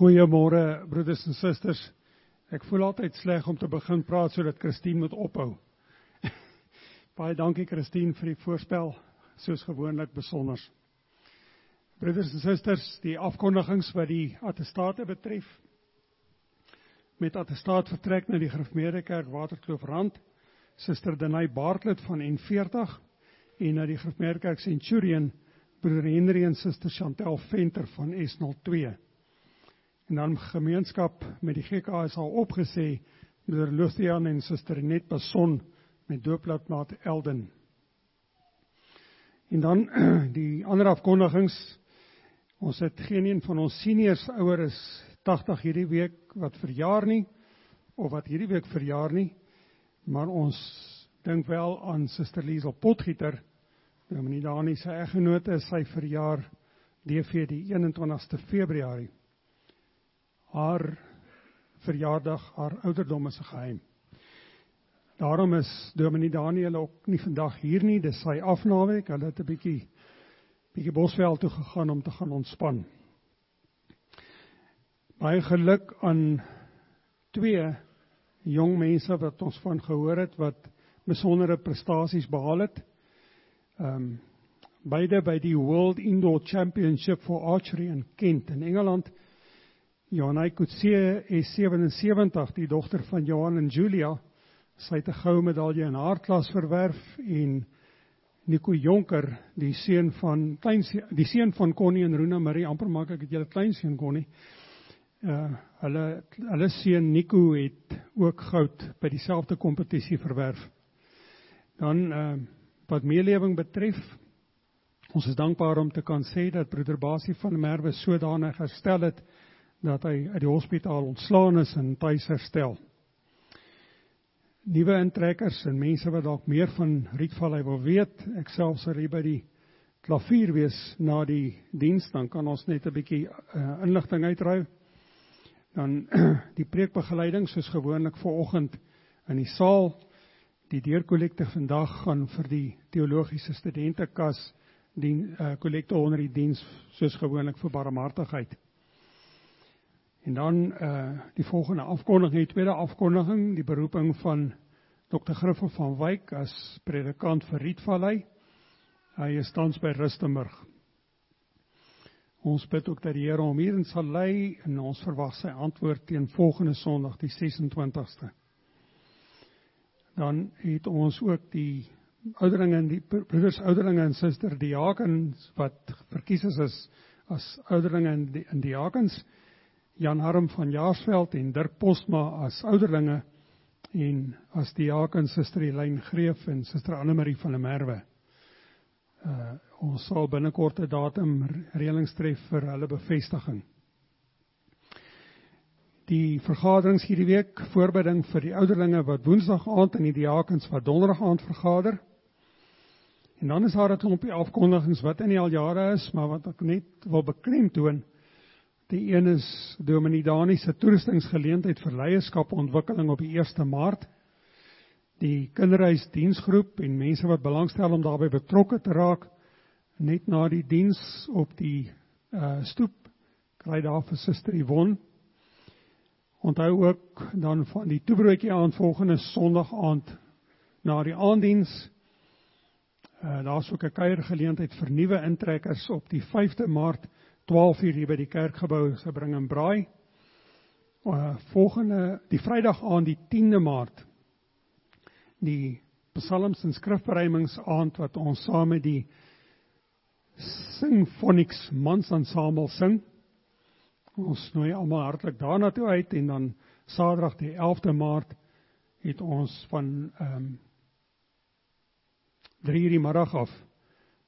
Goeiemôre broeders en susters. Ek voel altyd sleg om te begin praat sodat Christine moet ophou. Baie dankie Christine vir die voorspel, soos gewoonlik besonder. Broeders en susters, die afkondigings wat die attestate betref. Met attestaat vertrek na die Gereformeerde Kerk Waterkloof Rand, Suster Denay Bartlett van N40 en na die Gereformeerde Kerk Centurion, broeder Henry en Suster Chantel Venter van S02. En dan gemeenskap met die GK is al opgesê broeder Lucian en Suster Net Bason met dooplatmaat Elden. En dan die ander afkondigings Ons het geen een van ons seniors ouer is 80 hierdie week wat verjaar nie of wat hierdie week verjaar nie. Maar ons dink wel aan Suster Liesel Potgieter. Dominee Dani se eggenoot is sy verjaar DV die 21ste Februarie. Haar verjaardag, haar ouderdom is 'n geheim. Daarom is Dominee Daniel ook nie vandag hier nie, dis sy afnaweek. Hulle het 'n bietjie bietjie Bosveld toe gegaan om te gaan ontspan. Baie geluk aan twee jong mense wat ons van gehoor het wat besondere prestasies behaal het. Ehm um, beide by die World Indoor Championship for Archery in Kent in Engeland. Johanna Kutse is 77, die dogter van Johan en Julia. Sy het 'n goue medalje in haar klas verwerf en Nico Jonker, die seun van klein die seun van Connie en Runa Marie, amper maak ek dit julle kleinseun Connie. Uh hulle hulle seun Nico het ook goud by dieselfde kompetisie verwerf. Dan uh wat meelewing betref, ons is dankbaar om te kan sê dat broeder Basie van Merwe sodanig herstel het dat hy uit die hospitaal ontslaan is en tuis herstel nuwe intrekkers en mense wat dalk meer van Rietvallei wil weet, ek self sal hier by die klavier wees na die diens, dan kan ons net 'n bietjie uh, inligting uitruil. Dan die preekbegeleiding soos gewoonlik vanoggend in die saal. Die deurkollekte vandag gaan vir die teologiese studentekas die uh, kollekte onder die diens soos gewoonlik vir barmhartigheid. En dan uh die volgende afkondiging, die tweede afkondiging, die beroeping van Dr. Griffel van Wyk as predikant vir Rietvallei. Hy is tans by Rustenburg. Ons bid ook dat die Here hom hierin sal lei en ons verwag sy antwoord teen volgende Sondag die 26ste. Dan het ons ook die ouderlinge en die broeders ouderlinge en suster diakens wat verkies is as ouderlinge en die in diakens. Die Jan Harm van Jaarsveld en Dirk Postma as ouderlinge en as diaken Suster Helene Greef en Suster Anne Marie van der Merwe. Uh ons sal binnekort 'n datum reëlings tref vir hulle bevestiging. Die vergaderings hierdie week, voorbereiding vir die ouderlinge wat Woensdag aand en die diakens wat Donderdag aand vergader. En dan is daar 'n klompie afkondigings wat in die al jare is, maar wat ek net wil beklemtoon. Die een is Dominee Dani se toerustingsgeleentheid vir leierskapontwikkeling op die 1 Maart. Die kinderhuisdiensgroep en mense wat belangstel om daarbey betrokke te raak net na die diens op die uh stoep kry daar vir Suster Yvonne. Onthou ook dan van die toebroodjie aan volgende Sondag aand na die aanddiens. Uh daar's ook 'n kuiergeleentheid vir nuwe intrekkers op die 5de Maart 12 uur hier by die kerkgebou se bring en braai. Uh volgende die Vrydag aand die 10de Maart die psalms en skrifbereimings aand wat ons saam met die Symphonics mansensemble sing. Ons nooi almal hartlik daarna toe uit en dan Saterdag die 11de Maart het ons van ehm um, 3:00 die middag af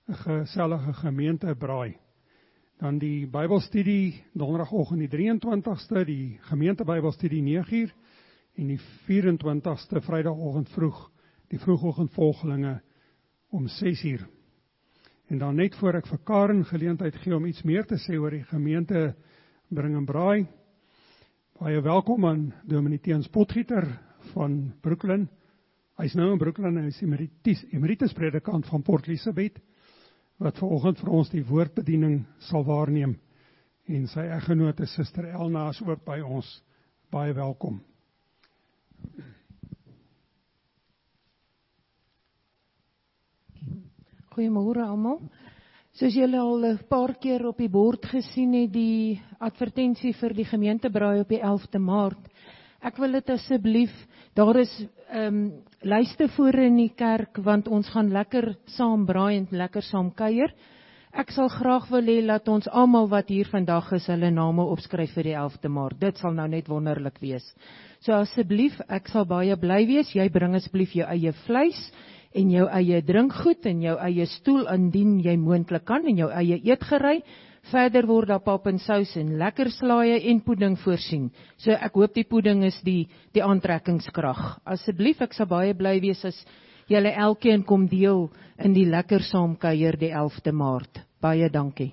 'n gesellige gemeente braai dan die Bybelstudie donderdagoggend die 23ste die gemeente Bybelstudie 9uur en die 24ste Vrydagoggend vroeg die vroegoggend volgelinge om 6uur. En dan net voor ek vir Karen geleentheid gee om iets meer te sê oor die gemeente bring en braai. Baie welkom aan Dominee Teens Potgieter van Brooklyn. Hy's nou in Brooklyn en hy is emeritus emeritus predikant van Port Elizabeth wat vanoggend vir ons die woordbediening sal waarneem. en sy eggenote Suster Elna is ook by ons. Baie welkom. Goeiemôre almal. Soos julle al 'n paar keer op die bord gesien het, die advertensie vir die gemeentebraai op die 11de Maart. Ek wil dit asseblief, daar is ehm um, lyste voor in die kerk want ons gaan lekker saam braai en lekker saam kuier. Ek sal graag wil hê dat ons almal wat hier vandag is, hulle name opskryf vir die 11de Maart. Dit sal nou net wonderlik wees. So asseblief, ek sal baie bly wees. Jy bring asseblief jou eie vleis en jou eie drinkgoed en jou eie stoel indien jy moontlik kan en jou eie eetgerei. Verder word daar pap en sous en lekker slaaië en pudding voorsien. So ek hoop die pudding is die die aantrekkingskrag. Asseblief, ek sal baie bly wees as julle elkeen kom deel in die lekker saamkuier die 11de Maart. Baie dankie.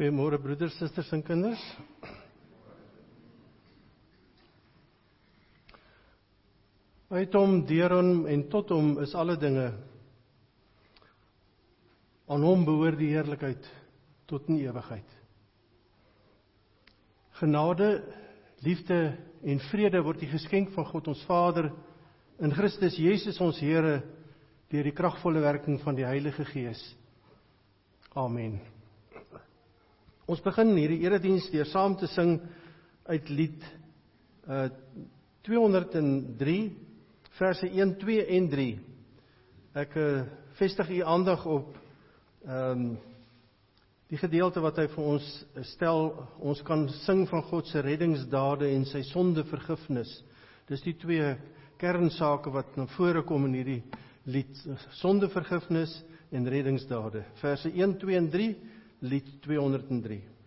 Goeiemôre broeders, susters en kinders. Uit hom, deur hom en tot hom is alle dinge. Aan hom behoort die heerlikheid tot in ewigheid. Genade, liefde en vrede word die geskenk van God ons Vader in Christus Jesus ons Here deur die kragvolle werking van die Heilige Gees. Amen. Ons begin hierdie erediens deur saam te sing uit lied uh 203 verse 1, 2 en 3. Ek uh, vestig u aandag op ehm um, die gedeelte wat hy vir ons stel, ons kan sing van God se reddingsdade en sy sondevergifnis. Dis die twee kernsake wat na vore kom in hierdie lied, sondevergifnis en reddingsdade. Verse 1, 2 en 3 lied 203.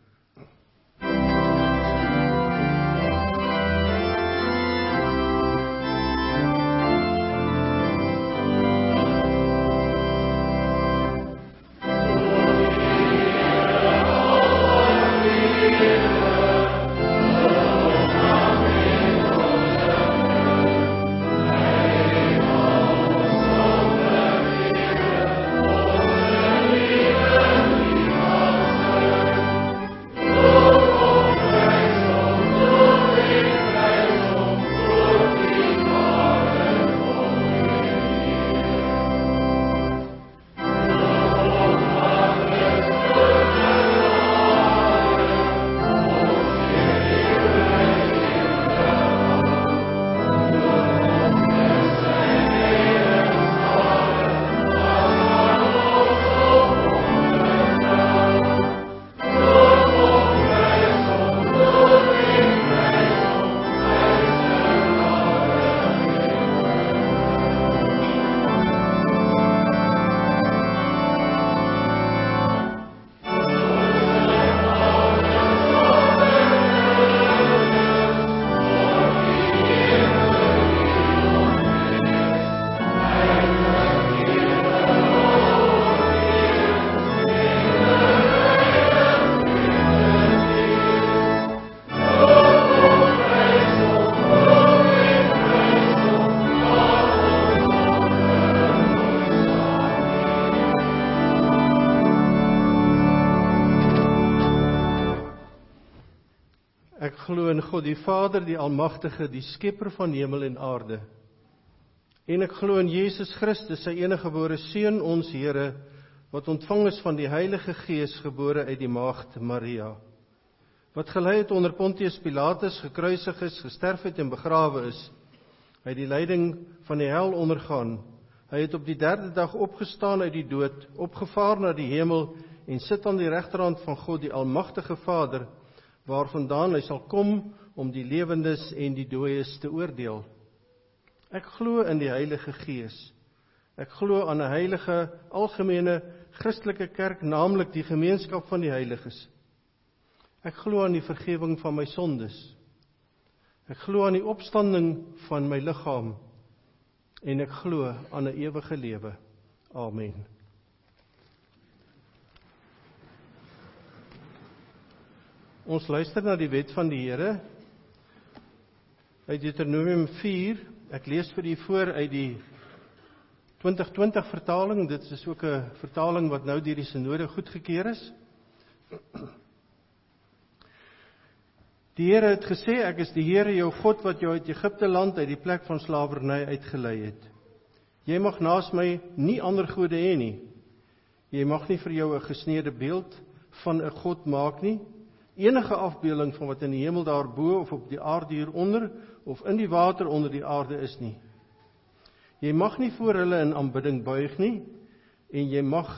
Die Vader, die Almagtige, die Skepper van hemel en aarde. En ek glo in Jesus Christus, sy eniggebore Seun, ons Here, wat ontvang is van die Heilige Gees, gebore uit die Maagd Maria. Wat gelei het onder Pontius Pilatus, gekruisig is, gesterf het en begrawe is. Hy het die lyding van die hel ondergaan. Hy het op die 3de dag opgestaan uit die dood, opgevaar na die hemel en sit aan die regterhand van God die Almagtige Vader, waarvandaan hy sal kom om die lewendes en die dooies te oordeel. Ek glo in die Heilige Gees. Ek glo aan 'n heilige algemene Christelike kerk, naamlik die gemeenskap van die heiliges. Ek glo aan die vergifnis van my sondes. Ek glo aan die opstanding van my liggaam en ek glo aan 'n ewige lewe. Amen. Ons luister na die wet van die Here. Uit Deuteronomium 4. Ek lees vir u voor uit die 2020 vertaling. Dit is ook 'n vertaling wat nou deur die sinode goedgekeur is. Die Here het gesê ek is die Here jou God wat jou uit Egipte land uit die plek van slawerny uitgelei het. Jy mag naas my nie ander gode hê nie. Jy mag nie vir jou 'n gesneede beeld van 'n god maak nie enige afbeeling van wat in die hemel daarbo of op die aarde hieronder of in die water onder die aarde is nie. Jy mag nie voor hulle in aanbidding buig nie en jy mag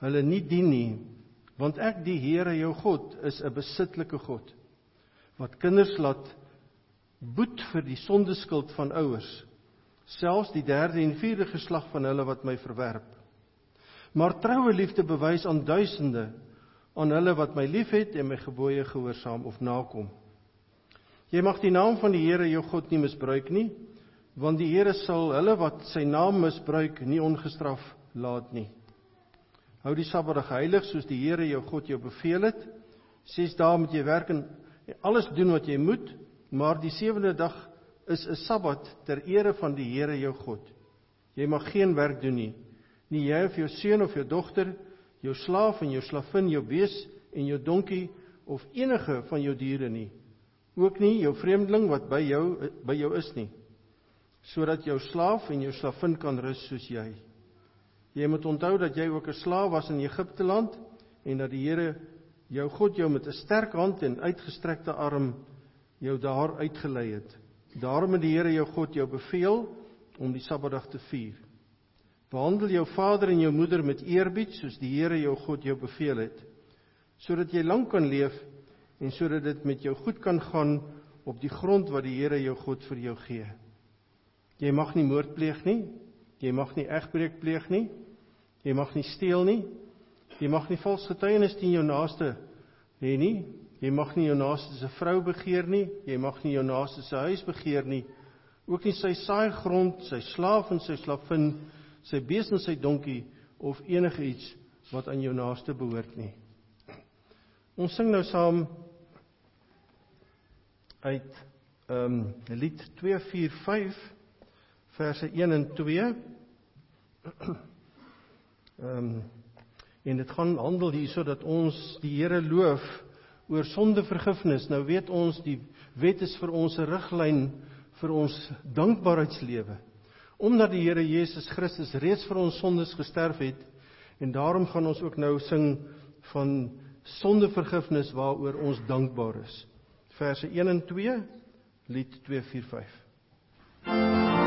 hulle nie dien nie, want ek die Here jou God is 'n besitlike God wat kinders laat boet vir die sondeskuld van ouers, selfs die derde en vierde geslag van hulle wat my verwerp. Maar troue liefde bewys aan duisende aan hulle wat my liefhet en my gebooie gehoorsaam of nakom. Jy mag die naam van die Here jou God nie misbruik nie, want die Here sal hulle wat sy naam misbruik nie ongestraf laat nie. Hou die Sabbat heilig soos die Here jou God jou beveel het. 6 dae moet jy werk en alles doen wat jy moet, maar die sewende dag is 'n Sabbat ter ere van die Here jou God. Jy mag geen werk doen nie, nie jy of jou seun of jou dogter jou slaaf en jou slavin, jou bees en jou donkie of enige van jou diere nie. Ook nie jou vreemdeling wat by jou by jou is nie. Sodat jou slaaf en jou slavin kan rus soos jy. Jy moet onthou dat jy ook 'n slaaf was in Egipte land en dat die Here jou God jou met 'n sterk hand en uitgestrekte arm jou daar uitgelei het. Daarom het die Here jou God jou beveel om die Sabbatdag te vier. Behandel jou vader en jou moeder met eerbied soos die Here jou God jou beveel het, sodat jy lank kan leef en sodat dit met jou goed kan gaan op die grond wat die Here jou God vir jou gee. Jy mag nie moord pleeg nie, jy mag nie egbreek pleeg nie, jy mag nie steel nie, jy mag nie vals getuienis teen jou naaste hê nie, jy mag nie jou naaste se vrou begeer nie, jy mag nie jou naaste se huis begeer nie, ook nie sy saaigrond, sy slaaf en sy slavin sy bees en sy donkie of enige iets wat aan jou naaste behoort nie. Ons sing nou saam uit ehm um, lied 245 verse 1 en 2. Ehm um, en dit gaan handel hier sodat ons die Here loof oor sondevergifnis. Nou weet ons die wet is vir ons 'n riglyn vir ons dankbaarheidslewe omdat die Here Jesus Christus reeds vir ons sondes gesterf het en daarom gaan ons ook nou sing van sondevergifnis waaroor ons dankbaar is. Verse 1 en 2 lied 245.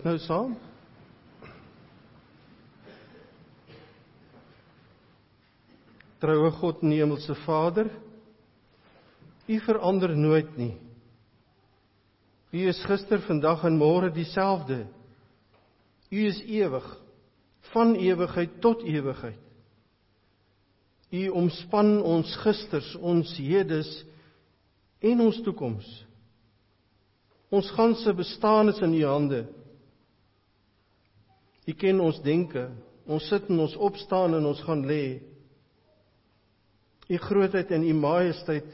Bid nou saam. Troue God en Hemelse Vader, U verander nooit nie. U is gister, vandag en môre dieselfde. U is ewig, van ewigheid tot ewigheid. U omspan ons gisters, ons hedes en ons toekoms. Ons ganse bestaan is in U hande. U ken ons denke. Ons sit en ons opstaan en ons gaan lê. U grootheid en u majesteit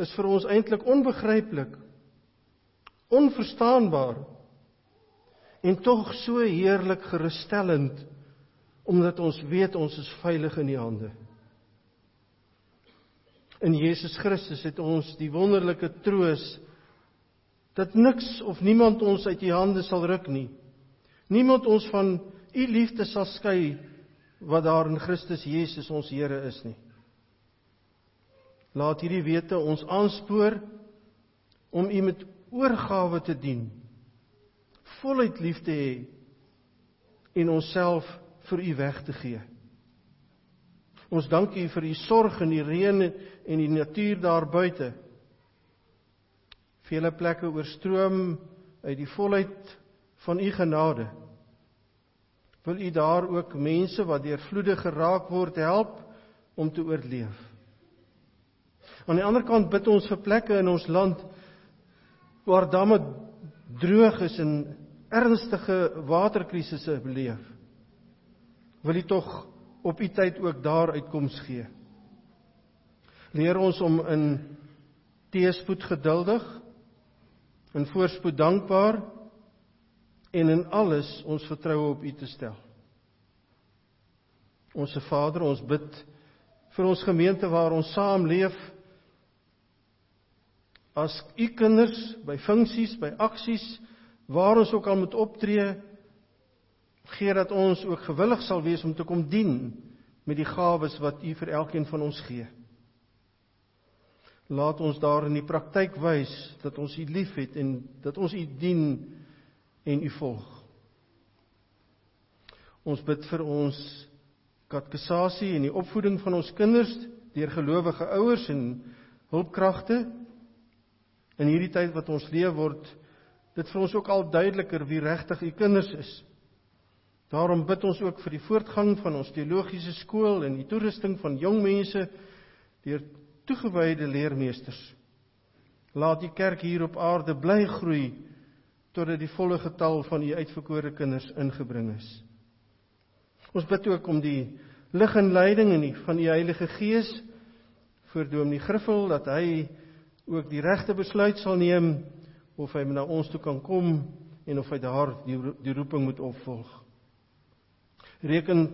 is vir ons eintlik onbegryplik. Onverstaanbaar. En tog so heerlik gerusstellend omdat ons weet ons is veilig in u hande. In Jesus Christus het ons die wonderlike troos dat niks of niemand ons uit u hande sal ruk nie. Niemand ons van u liefde sal skei wat daar in Christus Jesus ons Here is nie. Laat hierdie wete ons aanspoor om U met oorgawe te dien. Voluit lief te hê en onsself vir U weg te gee. Ons dank U vir U sorg in die reën en die natuur daar buite. Vele plekke oorstroom uit die volheid van U genade. Wil U daar ook mense wat deur vloede geraak word help om te oorleef? Aan die ander kant bid ons vir plekke in ons land waar damme droog is en ernstige waterkrisisse beleef. Wil U tog op U tyd ook daar uitkoms gee. Leer ons om in teespoed geduldig en voorspoed dankbaar en in alles ons vertroue op U te stel. Onse Vader, ons bid vir ons gemeente waar ons saam leef as u kinders by funksies, by aksies waar ons ook al moet optree, gee dat ons ook gewillig sal wees om te kom dien met die gawes wat u vir elkeen van ons gee. Laat ons daar in die praktyk wys dat ons u liefhet en dat ons u dien en u volg. Ons bid vir ons katekisasie en die opvoeding van ons kinders deur gelowige ouers en hulpkragte in hierdie tyd wat ons leef word dit vir ons ook al duideliker wie regtig u kinders is. Daarom bid ons ook vir die voortgang van ons teologiese skool en die toerusting van jong mense deur toegewyde leermeesters. Laat die kerk hier op aarde bly groei totdat die volle getal van u uitverkore kinders ingebring is. Ons bid ook om die lig en leiding in die van u Heilige Gees vir Dominee Griffel dat hy ook die regte besluit sal neem of hy na ons toe kan kom en of hy daar die, die roeping moet opvolg. Reken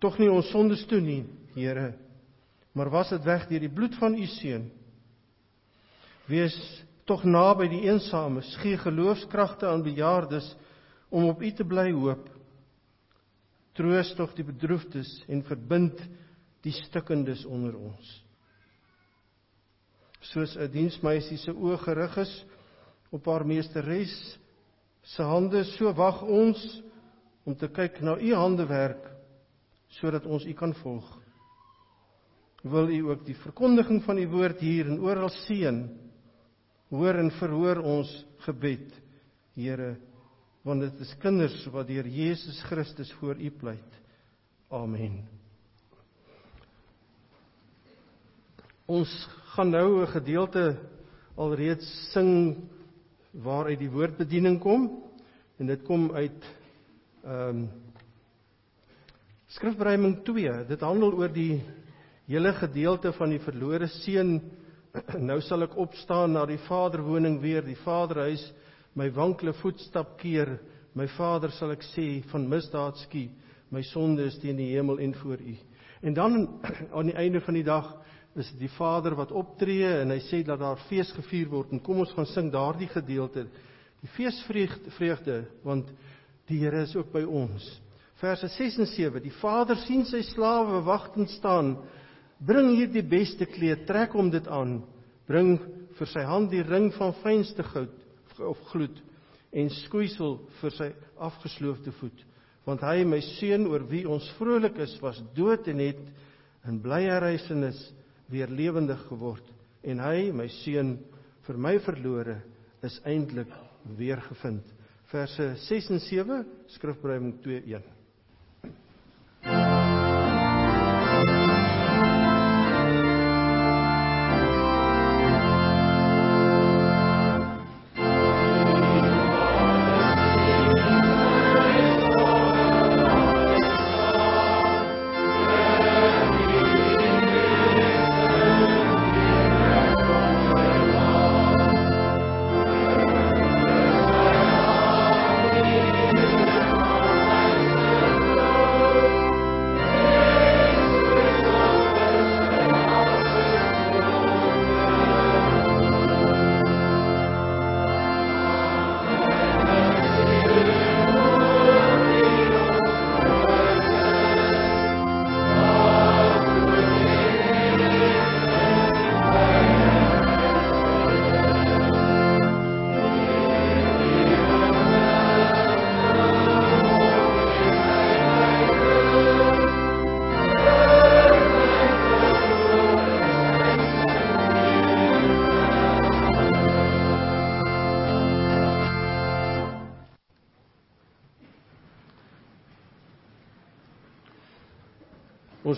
tog nie ons sondes toe nie, Here, maar was dit weg deur die bloed van u seun. Wees tog naby die eensames, gee geloofskragte aan bejaardes om op u te bly hoop. Troos tog die bedroefdes en verbind die stikkendes onder ons soos 'n diensmeisie se oë gerig is op haar meesteres se hande, so wag ons om te kyk na u handewerk sodat ons u kan volg. Wil u ook die verkondiging van u woord hier en oral seën. Hoor en verhoor ons gebed, Here, want dit is kinders wat deur Jesus Christus voor u pleit. Amen. Ons gaan nou 'n gedeelte alreeds sing waaruit die woordbediening kom en dit kom uit ehm um, Skrifbereiming 2. Dit handel oor die hele gedeelte van die verlore seun. Nou sal ek opstaan na die Vaderwoning weer, die Vaderhuis, my wankele voetstap keer. My Vader sal ek sê van misdaad skie, my sonde is teen die hemel en voor U. En dan aan die einde van die dag is die Vader wat optree en hy sê dat daar fees gevier word. En kom ons gaan sing daardie gedeelte. Die feesvreugde want die Here is ook by ons. Verse 6 en 7 die Vader sien sy slawe wagtend staan bring hier die beste kleed trek hom dit aan bring vir sy hand die ring van fynste goud of gloed en skoeisel vir sy afgesloofde voet. Want hy, my seun oor wie ons vrolik is, was dood en het in blye herrysings weer lewendig geword. En hy, my seun, vir my verlore is eintlik weer gevind. Verse 6 en 7 Skrifbreiding 2:1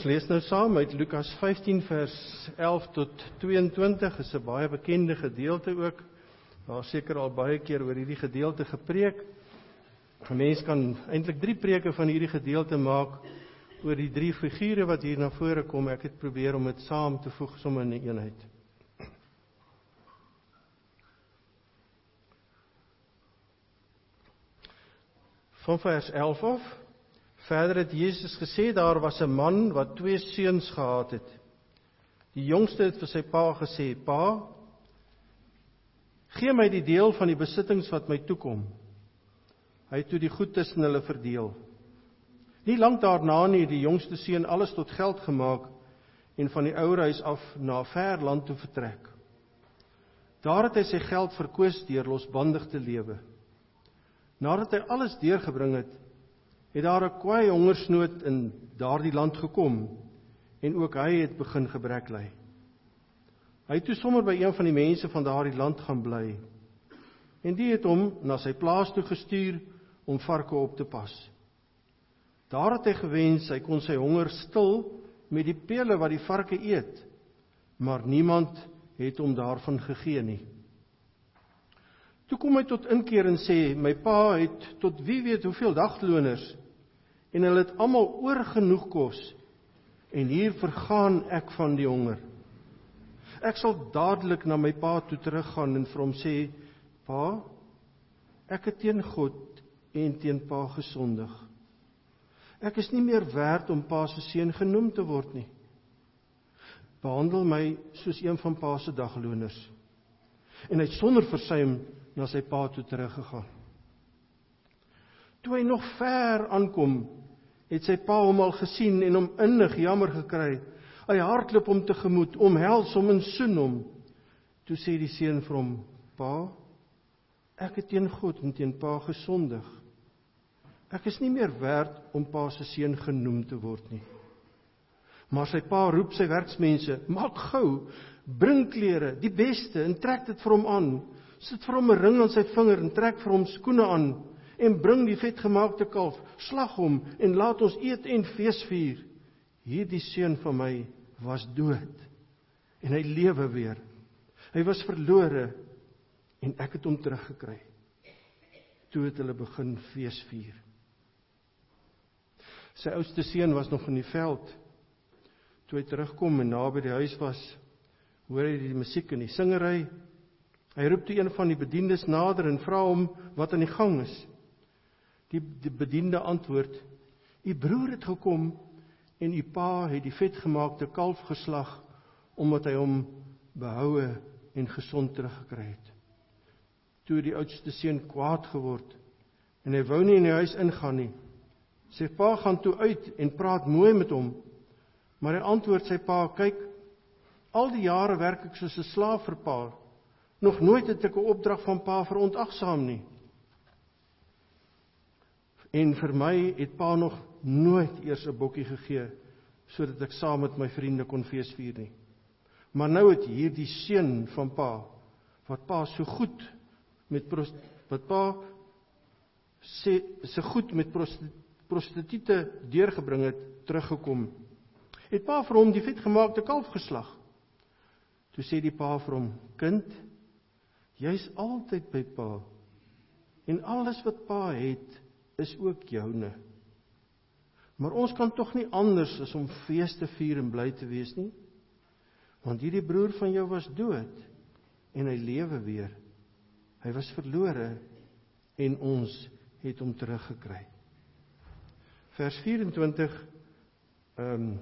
Ons lees nou saam uit Lukas 15 vers 11 tot 22 is 'n baie bekende gedeelte ook. Daar seker al baie keer oor hierdie gedeelte gepreek. 'n Mens kan eintlik 3 preke van hierdie gedeelte maak oor die drie figure wat hier na vore kom. Ek het probeer om dit saam te voeg sommer in 'n eenheid. Van vers 11 af Verder het Jesus gesê daar was 'n man wat twee seuns gehad het. Die jongste het vir sy pa gesê: "Pa, gee my die deel van die besittings wat my toekom." Hy het toe die goed tussen hulle verdeel. Nie lank daarna nie het die jongste seun alles tot geld gemaak en van die ouer huis af na 'n ver land toe vertrek. Daar het hy sy geld verkoos deur losbandig te lewe. Nadat hy alles deurgebring het, het daar 'n kwaai hongersnood in daardie land gekom en ook hy het begin gebrek ly. Hy het toe sommer by een van die mense van daardie land gaan bly. En die het hom na sy plaas toe gestuur om varke op te pas. Daar het hy gewens hy kon sy honger stil met die pele wat die varke eet, maar niemand het hom daarvan gegee nie. Toe kom hy tot inkeer en sê: "My pa het tot wie weet hoeveel dagloners en hulle het almal oorgenoeg kos en hier vergaan ek van die honger. Ek sal dadelik na my pa toe teruggaan en vir hom sê: "Pa, ek het teen God en teen pa gesondig. Ek is nie meer werd om pa se seun genoem te word nie. Behandel my soos een van pa se dagloners." En hy het sonder versuim na sy pa toe teruggegaan. Toe hy nog ver aankom, het sy pa hom al gesien en hom innig jammer gekry. Hy hardloop hom tegemoet, omhels hom en soen hom. Toe sê die seun vir hom: "Pa, ek het teen God en teen pa gesondig. Ek is nie meer werd om pa se seun genoem te word nie." Maar sy pa roep sy werksmense: "Maak gou, bring klere, die beste en trek dit vir hom aan. Sit vir hom 'n ring aan sy vinger en trek vir hom skoene aan." En bring die vetgemaakte kalf, slag hom en laat ons eet en feesvier. Hierdie seun van my was dood en hy lewe weer. Hy was verlore en ek het hom teruggekry. Toe het hulle begin feesvier. Sy oudste seun was nog in die veld. Toe hy terugkom en naby die huis was, hoor hy die musiek en die singery. Hy roep toe een van die bediendes nader en vra hom wat aan die gang is. Die, die bediende antwoord: "U broer het gekom en u pa het die vetgemaakte kalf geslag omdat hy hom behoue en gesond teruggekry het." Toe die oudste seun kwaad geword en hy wou nie in die huis ingaan nie. Sy pa gaan toe uit en praat mooi met hom. Maar hy antwoord sy pa: "Kyk, al die jare werk ek soos 'n slaaf vir pa. Nog nooit het ek 'n opdrag van pa verontagsaam nie." En vir my het pa nog nooit eers 'n bokkie gegee sodat ek saam met my vriende kon feesvier nie. Maar nou het hierdie seun van pa wat pa so goed met wat pa sê se goed met prostituie deurgebring het teruggekom. Het pa vir hom die vetgemaakte kalf geslag. Toe sê die pa vir hom: "Kind, jy's altyd by pa. En alles wat pa het, is ook joune." Maar ons kan tog nie anders as om fees te vier en bly te wees nie. Want hierdie broer van jou was dood en hy lewe weer. Hy was verlore en ons het hom teruggekry. Vers 24 ehm um,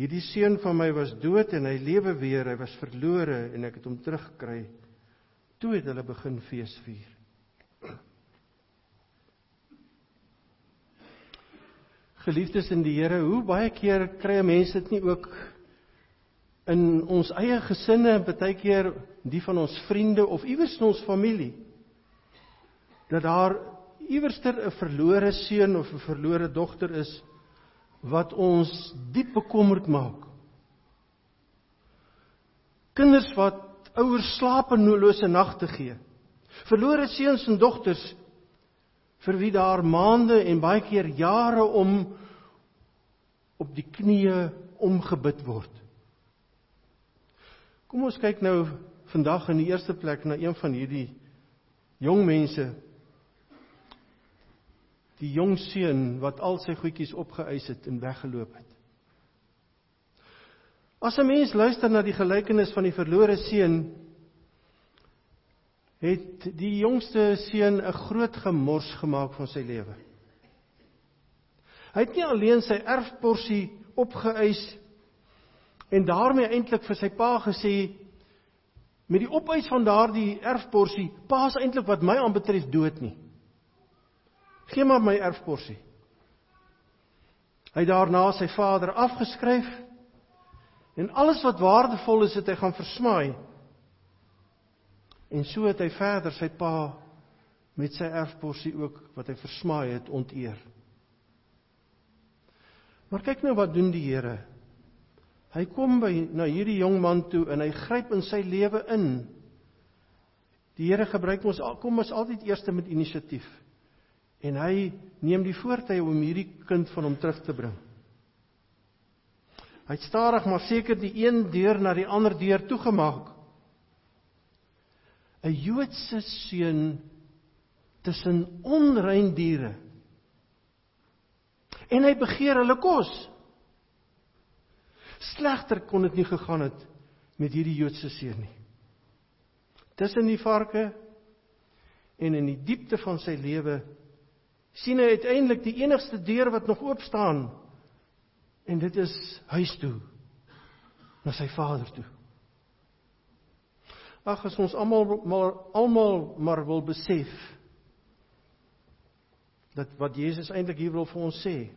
Hierdie seun van my was dood en hy lewe weer. Hy was verlore en ek het hom teruggekry. Toe het hulle begin fees vier. Geliefdes in die Here, hoe baie keer kry mense dit nie ook in ons eie gesinne, baie keer die van ons vriende of iewers in ons familie dat daar iewerster 'n verlore seun of 'n verlore dogter is wat ons diep bekommerd maak. Kinders wat ouers slapelose nagte gee. Verlore seuns en dogters vir wie daar maande en baie keer jare om op die knieë omgebid word. Kom ons kyk nou vandag in die eerste plek na een van hierdie jong mense. Die jong seun wat al sy goedjies opgeëis het en weggeloop het. As 'n mens luister na die gelykenis van die verlore seun, het die jongste seun 'n groot gemors gemaak van sy lewe. Hy het nie alleen sy erfporsie opgeëis en daarmee eintlik vir sy pa gesê met die opeis van daardie erfporsie, pa is eintlik wat my aanbetref dood nie. Gee maar my erfporsie. Hy het daarna sy vader afgeskryf en alles wat waardevol is het hy gaan versmaai En so het hy verder sy pa met sy erfporsie ook wat hy versmaai het onteer. Maar kyk nou wat doen die Here. Hy kom by na hierdie jong man toe en hy gryp in sy lewe in. Die Here gebruik ons kom ons altyd eers met inisiatief. En hy neem die voortye om hierdie kind van hom terug te bring. Hy het stadig maar seker die een deur na die ander deur toegemaak. 'n Joodse seun tussen onrein diere. En hy begeer hulle kos. Slegter kon dit nie gegaan het met hierdie Joodse seun nie. Tussen die varke en in die diepte van sy lewe sien hy uiteindelik die enigste deur wat nog oop staan en dit is huis toe na sy vader toe. Ag as ons almal maar almal maar wil besef dat wat Jesus eintlik hier wil vir ons sê.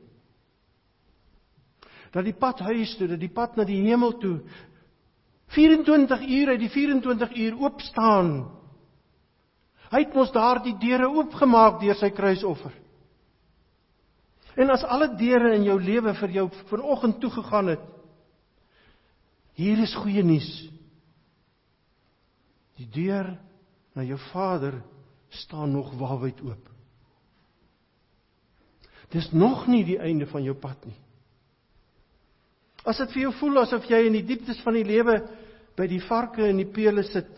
Dat die pad huis toe, dat die pad na die hemel toe 24 uur uit die 24 uur oop staan. Hy het mos daardie deure oopgemaak deur sy kruisoffer. En as alle deure in jou lewe vir jou vanoggend toegegaan het, hier is goeie nuus. Die deur na jou Vader staan nog wawyd oop. Dis nog nie die einde van jou pad nie. As dit vir jou voel asof jy in die dieptes van die lewe by die varke en die pele sit,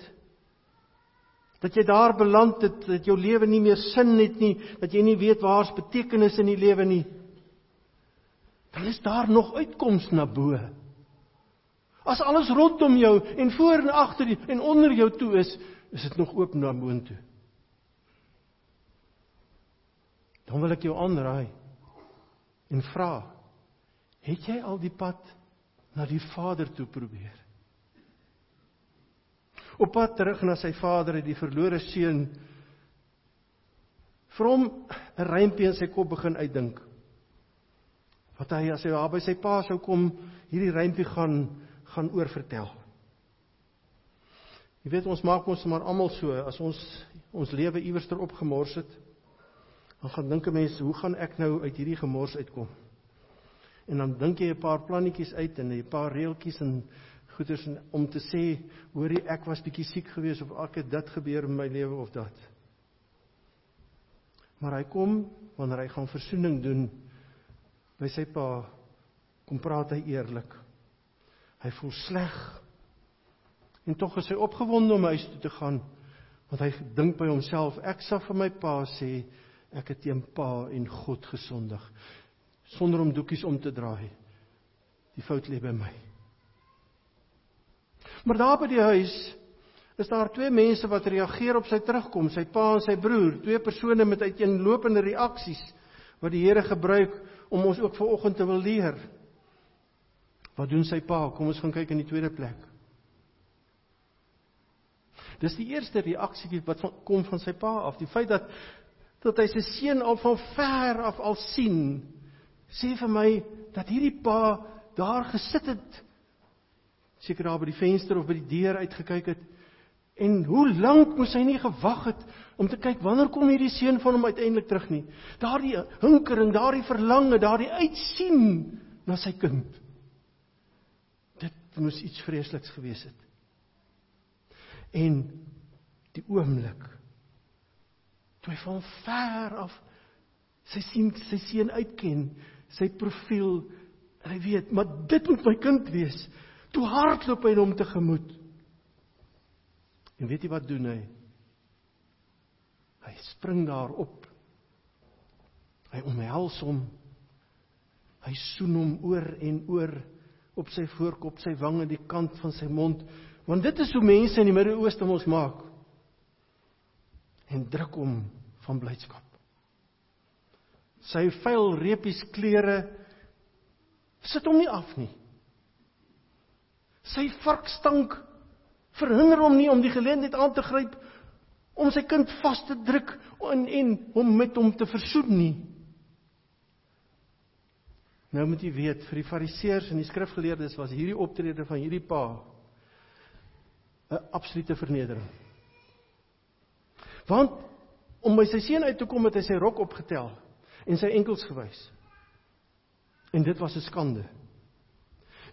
dat jy daar beland het, dat jou lewe nie meer sin het nie, dat jy nie weet waar's betekenis in die lewe nie, dan is daar nog uitkoms na bo. As alles rondom jou en voor en agter en onder jou toe is, is dit nog oop na boontoe. Dan wil ek jou aanraai en vra: Het jy al die pad na die Vader toe probeer? Op pad terug na sy vader het die verlore seun hom 'n rympie in sy kop begin uitdink. Wat hy as hy daar by sy pa sou kom, hierdie rympie gaan gaan oorvertel. Jy weet ons maak ons maar almal so as ons ons lewe iewers ter opgemors het. Dan gaan dink 'n mens, hoe gaan ek nou uit hierdie gemors uitkom? En dan dink jy 'n paar plannetjies uit en 'n paar reeltjies en goeders om te sê, hoorie ek was bietjie siek geweest of ek het dit gebeur in my lewe of dat. Maar hy kom wanneer hy gaan versoening doen by sy pa, kom praat hy eerlik. Hy voel sleg. En tog is hy opgewonde om huis toe te gaan want hy dink by homself ek sal vir my pa sê ek het teen pa en God gesondig sonder om doekies om te draai. Die fout lê by my. Maar daar by die huis is daar twee mense wat reageer op sy terugkom, sy pa en sy broer, twee persone met uiteenlopende reaksies wat die Here gebruik om ons ook vanoggend te wil leer. Wat doen sy pa? Kom ons gaan kyk in die tweede plek. Dis die eerste reaksie wat van, kom van sy pa af, die feit dat dat hy sy seun al van ver af al sien sê vir my dat hierdie pa daar gesit het seker daar by die venster of by die deur uitgekyk het en hoe lank moes hy nie gewag het om te kyk wanneer kom hierdie seun van hom uiteindelik terug nie daardie hinkering daardie verlange daardie uitsien na sy kind dit moes iets vreesliks gewees het en die oomblik toe hy van ver af sy sien sy seun uitken sy profiel hy weet, maar dit moet my kind wees. Toe hardloop hy hom tegemoet. En weet jy wat doen hy? Hy spring daar op. Hy omhels hom. Hy soen hom oor en oor op sy voorkop, sy wange, die kant van sy mond, want dit is hoe mense in die Midde-Ooste ons maak. En druk hom van blydskap sy vuil reepies klere sit hom nie af nie. Sy varkstank verhinder hom nie om die geleentheid aan te gryp om sy kind vas te druk en en hom met hom te versoen nie. Nou moet jy weet vir die fariseërs en die skrifgeleerdes was hierdie optrede van hierdie pa 'n absolute vernedering. Want om by sy seun uit te kom het hy sy rok opgetel en sy enkels gewys. En dit was 'n skande.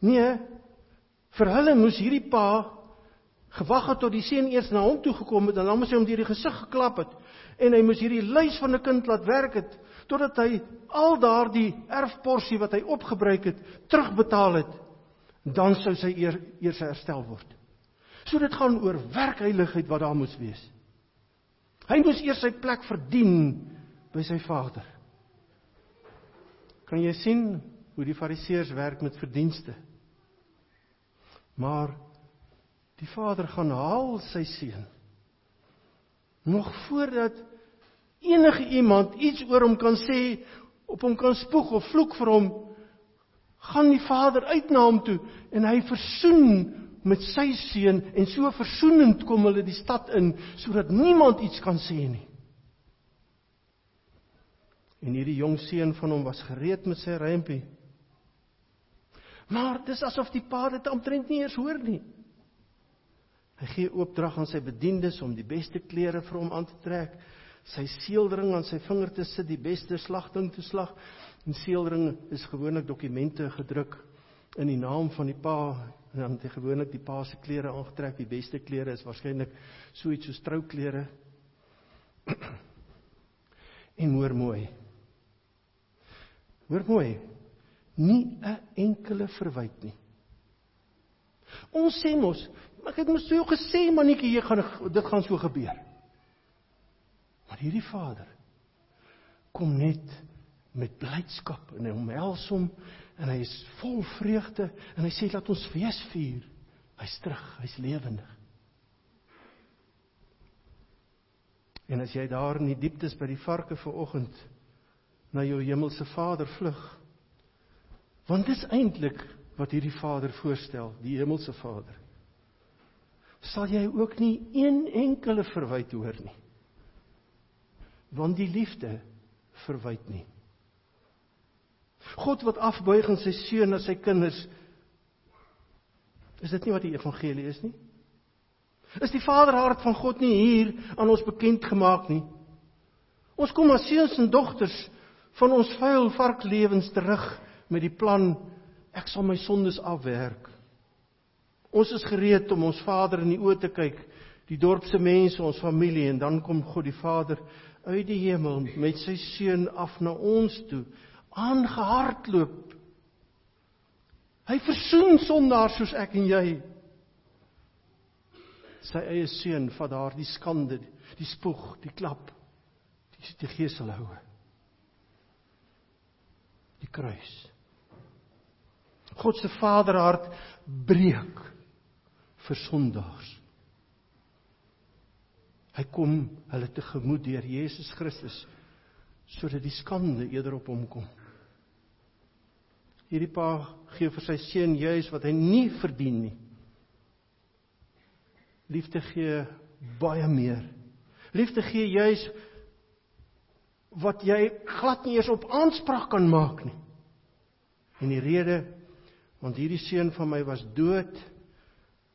Nee, vir hulle moes hierdie pa gewag het tot die seun eers na hom toe gekom het en dan moes hy hom deur die gesig geklap het en hy moes hierdie luis van 'n kind laat werk het totdat hy al daardie erfporsie wat hy opgebruik het terugbetaal het dan sou sy eer, eers herstel word. So dit gaan oor werkheiligheid wat daar moes wees. Hy moes eers sy plek verdien by sy vader. Kan jy sien hoe die fariseërs werk met verdienste? Maar die Vader gaan haal sy seun. Nog voordat enige iemand iets oor hom kan sê, op hom kan spoeg of vloek vir hom, gaan die Vader uit na hom toe en hy versoen met sy seun en so versoenend kom hulle die stad in sodat niemand iets kan sê nie. En hierdie jong seun van hom was gereed met sy rympie. Maar dis asof die pa dit omtrent nie eens hoor nie. Hy gee opdrag aan sy bediendes om die beste klere vir hom aan te trek, sy seelring aan sy vinger te sit, die beste slagting te slag. En seelring is gewoonlik dokumente gedruk in die naam van die pa en dan het hy gewoonlik die pa se klere aangetrek. Die beste klere is waarskynlik so iets soos trouklere. en hoor mooi. Hoor mooi. Nie 'n enkele verwyte nie. Ons sê mos, ek het mos so gesê manetjie, jy gaan dit gaan so gebeur. Maar hierdie Vader kom net met blydskap en hy omhels hom en hy is vol vreugde en hy sê laat ons fees vier. Hy's terug, hy's lewendig. En as jy daar in die dieptes by die varke vanoggend na jou hemelse Vader vlug. Want dis eintlik wat hierdie Vader voorstel, die hemelse Vader. Sal jy ook nie een enkele verwyte hoor nie. Want die liefde verwyd nie. God wat afbuig in sy seun na sy kinders. Is dit nie wat die evangelie is nie? Is die Vaderhart van God nie hier aan ons bekend gemaak nie? Ons kom as seuns en dogters van ons vuil varklewens terug met die plan ek sal my sondes afwerk. Ons is gereed om ons Vader in die oë te kyk, die dorp se mense, ons familie en dan kom God die Vader uit die hemel met sy seun af na ons toe, aangehardloop. Hy versoen sondaars soos ek en jy. Sy eie seun vat daardie skande, die spoeg, die klap, die die geeselhoue. Die kruis. God se Vaderhart breek vir sondaars. Hy kom hulle tegemoet deur Jesus Christus sodat die skande eerder op hom kom. Hierdie pa gee vir sy seun juis wat hy nie verdien nie. Liefde gee baie meer. Liefde gee juis wat jy glad nie eens op aanspraak kan maak nie. En die rede want hierdie seun van my was dood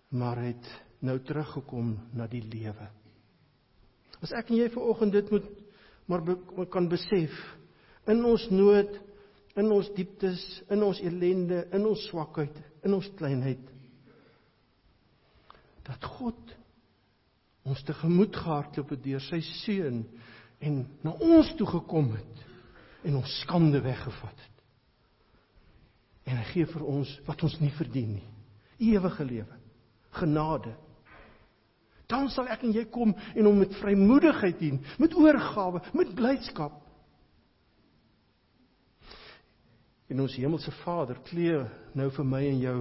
maar het nou teruggekom na die lewe. As ek en jy vanoggend dit moet maar be, kan besef in ons nood, in ons dieptes, in ons elende, in ons swakheid, in ons kleinheid dat God ons tegemoet gehardloop het deur sy seun en na ons toe gekom het en ons skande weggevat het. En hy gee vir ons wat ons nie verdien nie. Ewige lewe, genade, dan sal ek en jy kom en hom met vrymoedigheid dien, met oorgawe, met blydskap. En ons hemelse Vader klee nou vir my en jou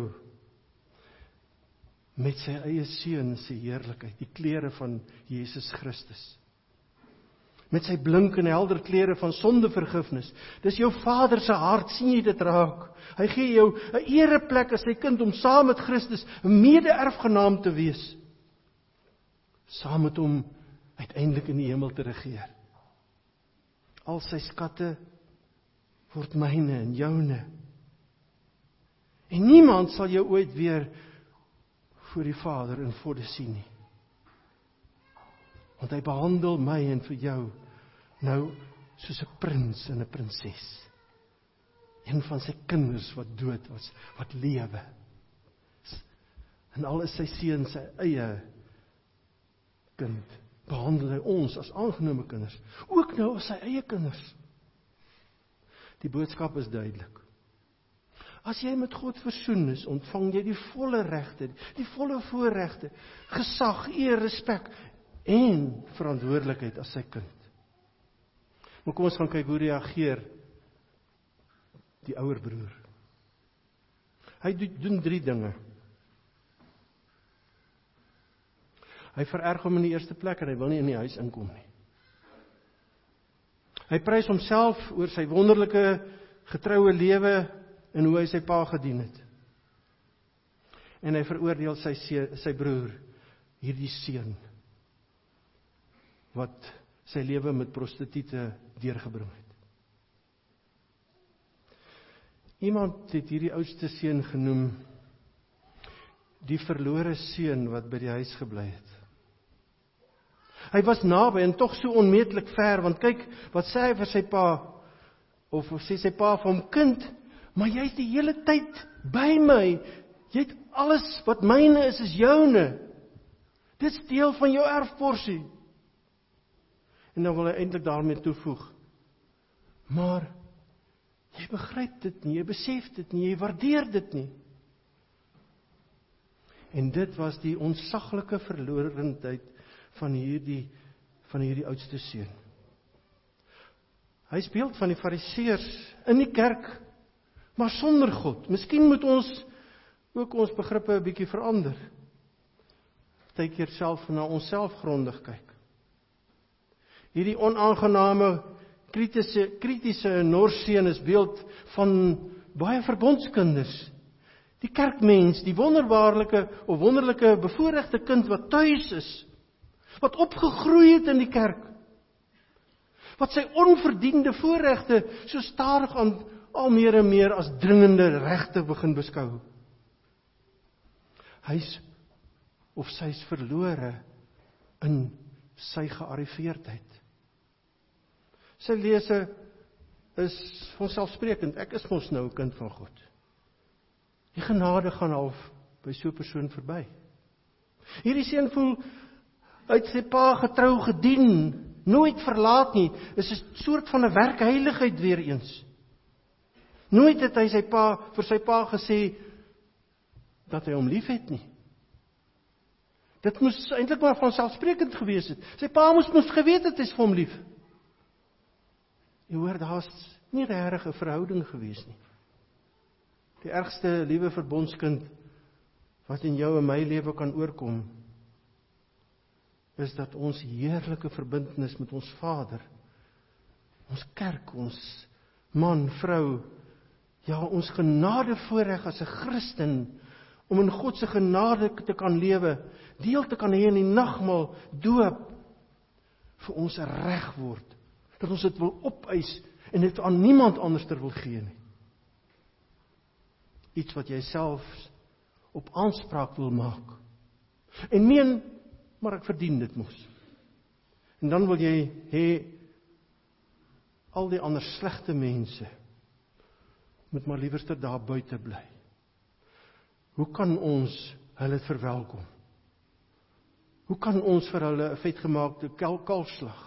met sy eie seun se heerlikheid, die klere van Jesus Christus. Met sy blink en helder klere van sondevergifnis. Dis jou Vader se hart, sien jy dit raak? Hy gee jou 'n ereplek as sy kind om saam met Christus 'n mede-erfgenaam te wees saam met hom uiteindelik in die hemel te regeer. Al sy skatte word myne en joune. En niemand sal jou ooit weer voor die Vader in volle sien nie. Want hy behandel my en vir jou nou soos 'n prins en 'n prinses. Een van sy kinders wat dood was, wat lewe. En al is sy seun sy eie kind behandel hy ons as aangenome kinders, ook nou as sy eie kinders. Die boodskap is duidelik. As jy met God versoen is, ontvang jy die volle regte, die volle voorregte, gesag, eer, respek en verantwoordelikheid as sy kind. Maar kom ons gaan kyk hoe reageer die ouer broer. Hy doen drie dinge. Hy vererg hom in die eerste plek en hy wil nie in die huis inkom nie. Hy prys homself oor sy wonderlike getroue lewe en hoe hy sy pa gedien het. En hy veroordeel sy sy broer, hierdie seun wat sy lewe met prostituie deurgebring het. Iemand het hierdie oudste seun genoem die verlore seun wat by die huis gebly het. Hy was naby en tog so onmeetlik ver want kyk wat sê hy vir sy pa of sê sy pa vir hom kind, maar jy's die hele tyd by my. Jy het alles wat myne is is joune. Dit's deel van jou erfporsie. En dan wil hy eintlik daarmee toevoeg. Maar jy begryp dit nie, jy besef dit nie, jy waardeer dit nie. En dit was die onsaglike verlorendheid van hierdie van hierdie oudste seun. Hy speel van die fariseërs in die kerk maar sonder God. Miskien moet ons ook ons begrippe 'n bietjie verander. Partykeer self na onsself grondig kyk. Hierdie onaangename kritiese kritiese norseun is beeld van baie verbondskinders. Die kerkmens, die wonderbaarlike of wonderlike bevoorregte kind wat tuis is wat opgegroei het in die kerk wat sy onverdiende voorregte so stadig aan al meer en meer as dringende regte begin beskou. Hy's of sy's verlore in sy gearriveerdheid. Sy lese is vanselfsprekend, ek is mos nou 'n kind van God. Die genade gaan half by so 'n persoon verby. Hierdie seun voel uit sy pa getrou gedien, nooit verlaat nie. Is 'n soort van 'n werkheiligheid weer eens. Nooit het hy sy pa vir sy pa gesê dat hy hom liefhet nie. Dit moes eintlik maar van selfsprekend gewees het. Sy pa moes mos geweet het hy is vir hom lief. Jy hoor daar's nie regtig 'n verhouding gewees nie. Die ergste liewe verbondskind wat in jou en my lewe kan oorkom is dat ons heerlike verbintenis met ons Vader ons kerk ons man vrou ja ons genade voorreg as 'n Christen om in God se genade te kan lewe deel te kan hê in die nagmaal doop vir ons reg word dat ons dit wil opeis en dit aan niemand anders ter wil gee nie. Iets wat jy self op aanspraak wil maak. En meen maar ek verdien dit mos. En dan wil jy hê al die ander slegte mense moet maar liewerste daar buite bly. Hoe kan ons hulle verwelkom? Hoe kan ons vir hulle 'n vetgemaakte kalkslag?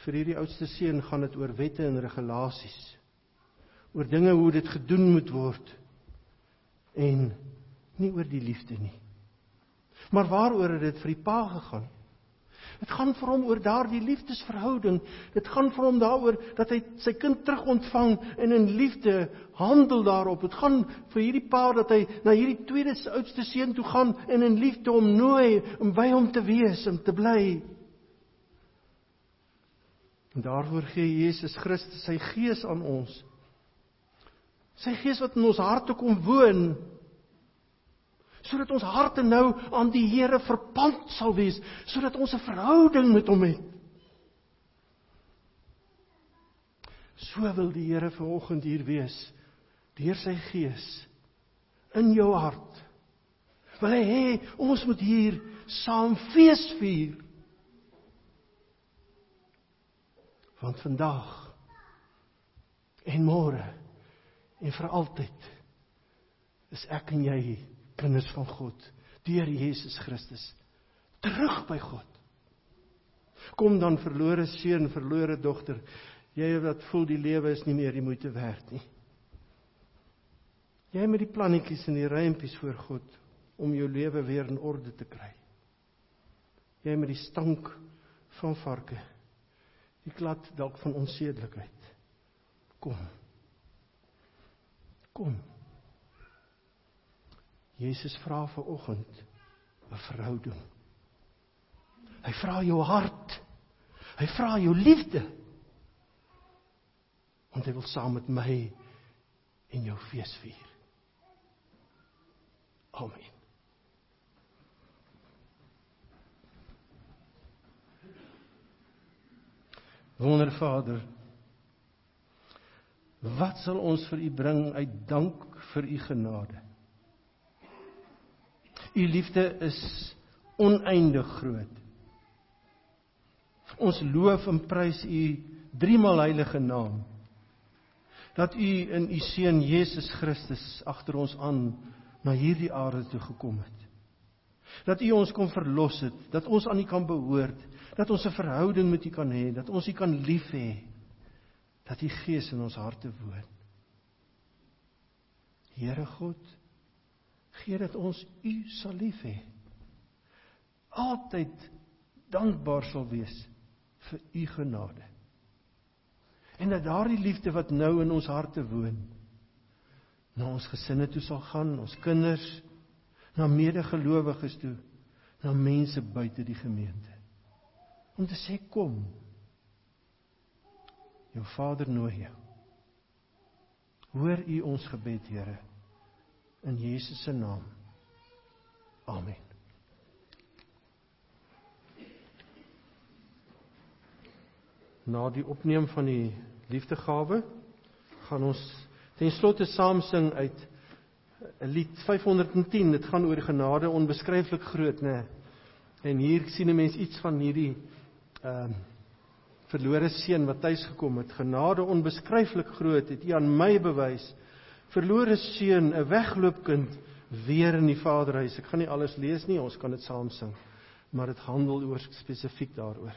Vir hierdie oudste seun gaan dit oor wette en regulasies. Oor dinge hoe dit gedoen moet word en nie oor die liefde nie. Maar waaroor het dit vir die pa gegaan? Dit gaan vir hom oor daardie liefdesverhouding. Dit gaan vir hom daaroor dat hy sy kind terugontvang en in liefde handel daarop. Dit gaan vir hierdie pa dat hy na hierdie tweede oudste seun toe gaan en in liefde hom nooi om by hom te wees en te bly. En daarvoor gee Jesus Christus sy gees aan ons. Sy gees wat in ons harte kom woon sodat ons harte nou aan die Here verband sal wees, sodat ons 'n verhouding met hom het. So wil die Here vanoggend hier wees deur sy gees in jou hart. Wil hy hê ons moet hier saam fees vier. Want vandag en môre en vir altyd is ek en jy kinders van God deur Jesus Christus terug by God. Kom dan verlore seun, verlore dogter, jy wat voel die lewe is nie meer die moeite werd nie. Jy met die plannetjies en die rymppies voor God om jou lewe weer in orde te kry. Jy met die stank van varke. Die klad dalk van onsedelikheid. Kom. Kom. Jesus vra vir oggend 'n verhouding. Hy vra jou hart. Hy vra jou liefde. Want hy wil saam met my en jou fees vier. Amen. Wonderlike Vader, wat sal ons vir U bring uit dank vir U genade? U liefde is oneindig groot. Ons loof en prys U driemaal heilige naam. Dat U in U seun Jesus Christus agter ons aan na hierdie aarde toe gekom het. Dat U ons kon verlos het, dat ons aan U kan behoort, dat ons 'n verhouding met U kan hê, dat ons U kan lief hê. Dat U Gees in ons harte woon. Here God, gee dat ons u sal lief hê. Altyd dankbaar sal wees vir u genade. En dat daardie liefde wat nou in ons harte woon, na ons gesinne toe sal gaan, ons kinders, na medegelowiges toe, na mense buite die gemeente. Om te sê kom. Jou Vader nooi jou. Hoor u ons gebed, Here in Jesus se naam. Amen. Na die opneem van die liefdegawe gaan ons ten slotte saam sing uit 'n lied 510. Dit gaan oor genade onbeskryflik groot, nê. En hier sien 'n mens iets van hierdie ehm uh, verlore seun wat tuis gekom het. Genade onbeskryflik groot het U aan my bewys. Verlore seun, 'n wegloopkind weer in die Vaderhuis. Ek gaan nie alles lees nie, ons kan dit saam sing. Maar dit handel oor spesifiek daaroor.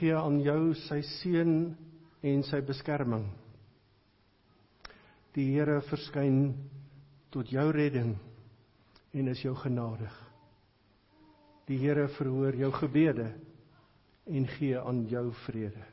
Gee aan jou sy seën en sy beskerming. Die Here verskyn tot jou redding en is jou genadig. Die Here verhoor jou gebede en gee aan jou vrede.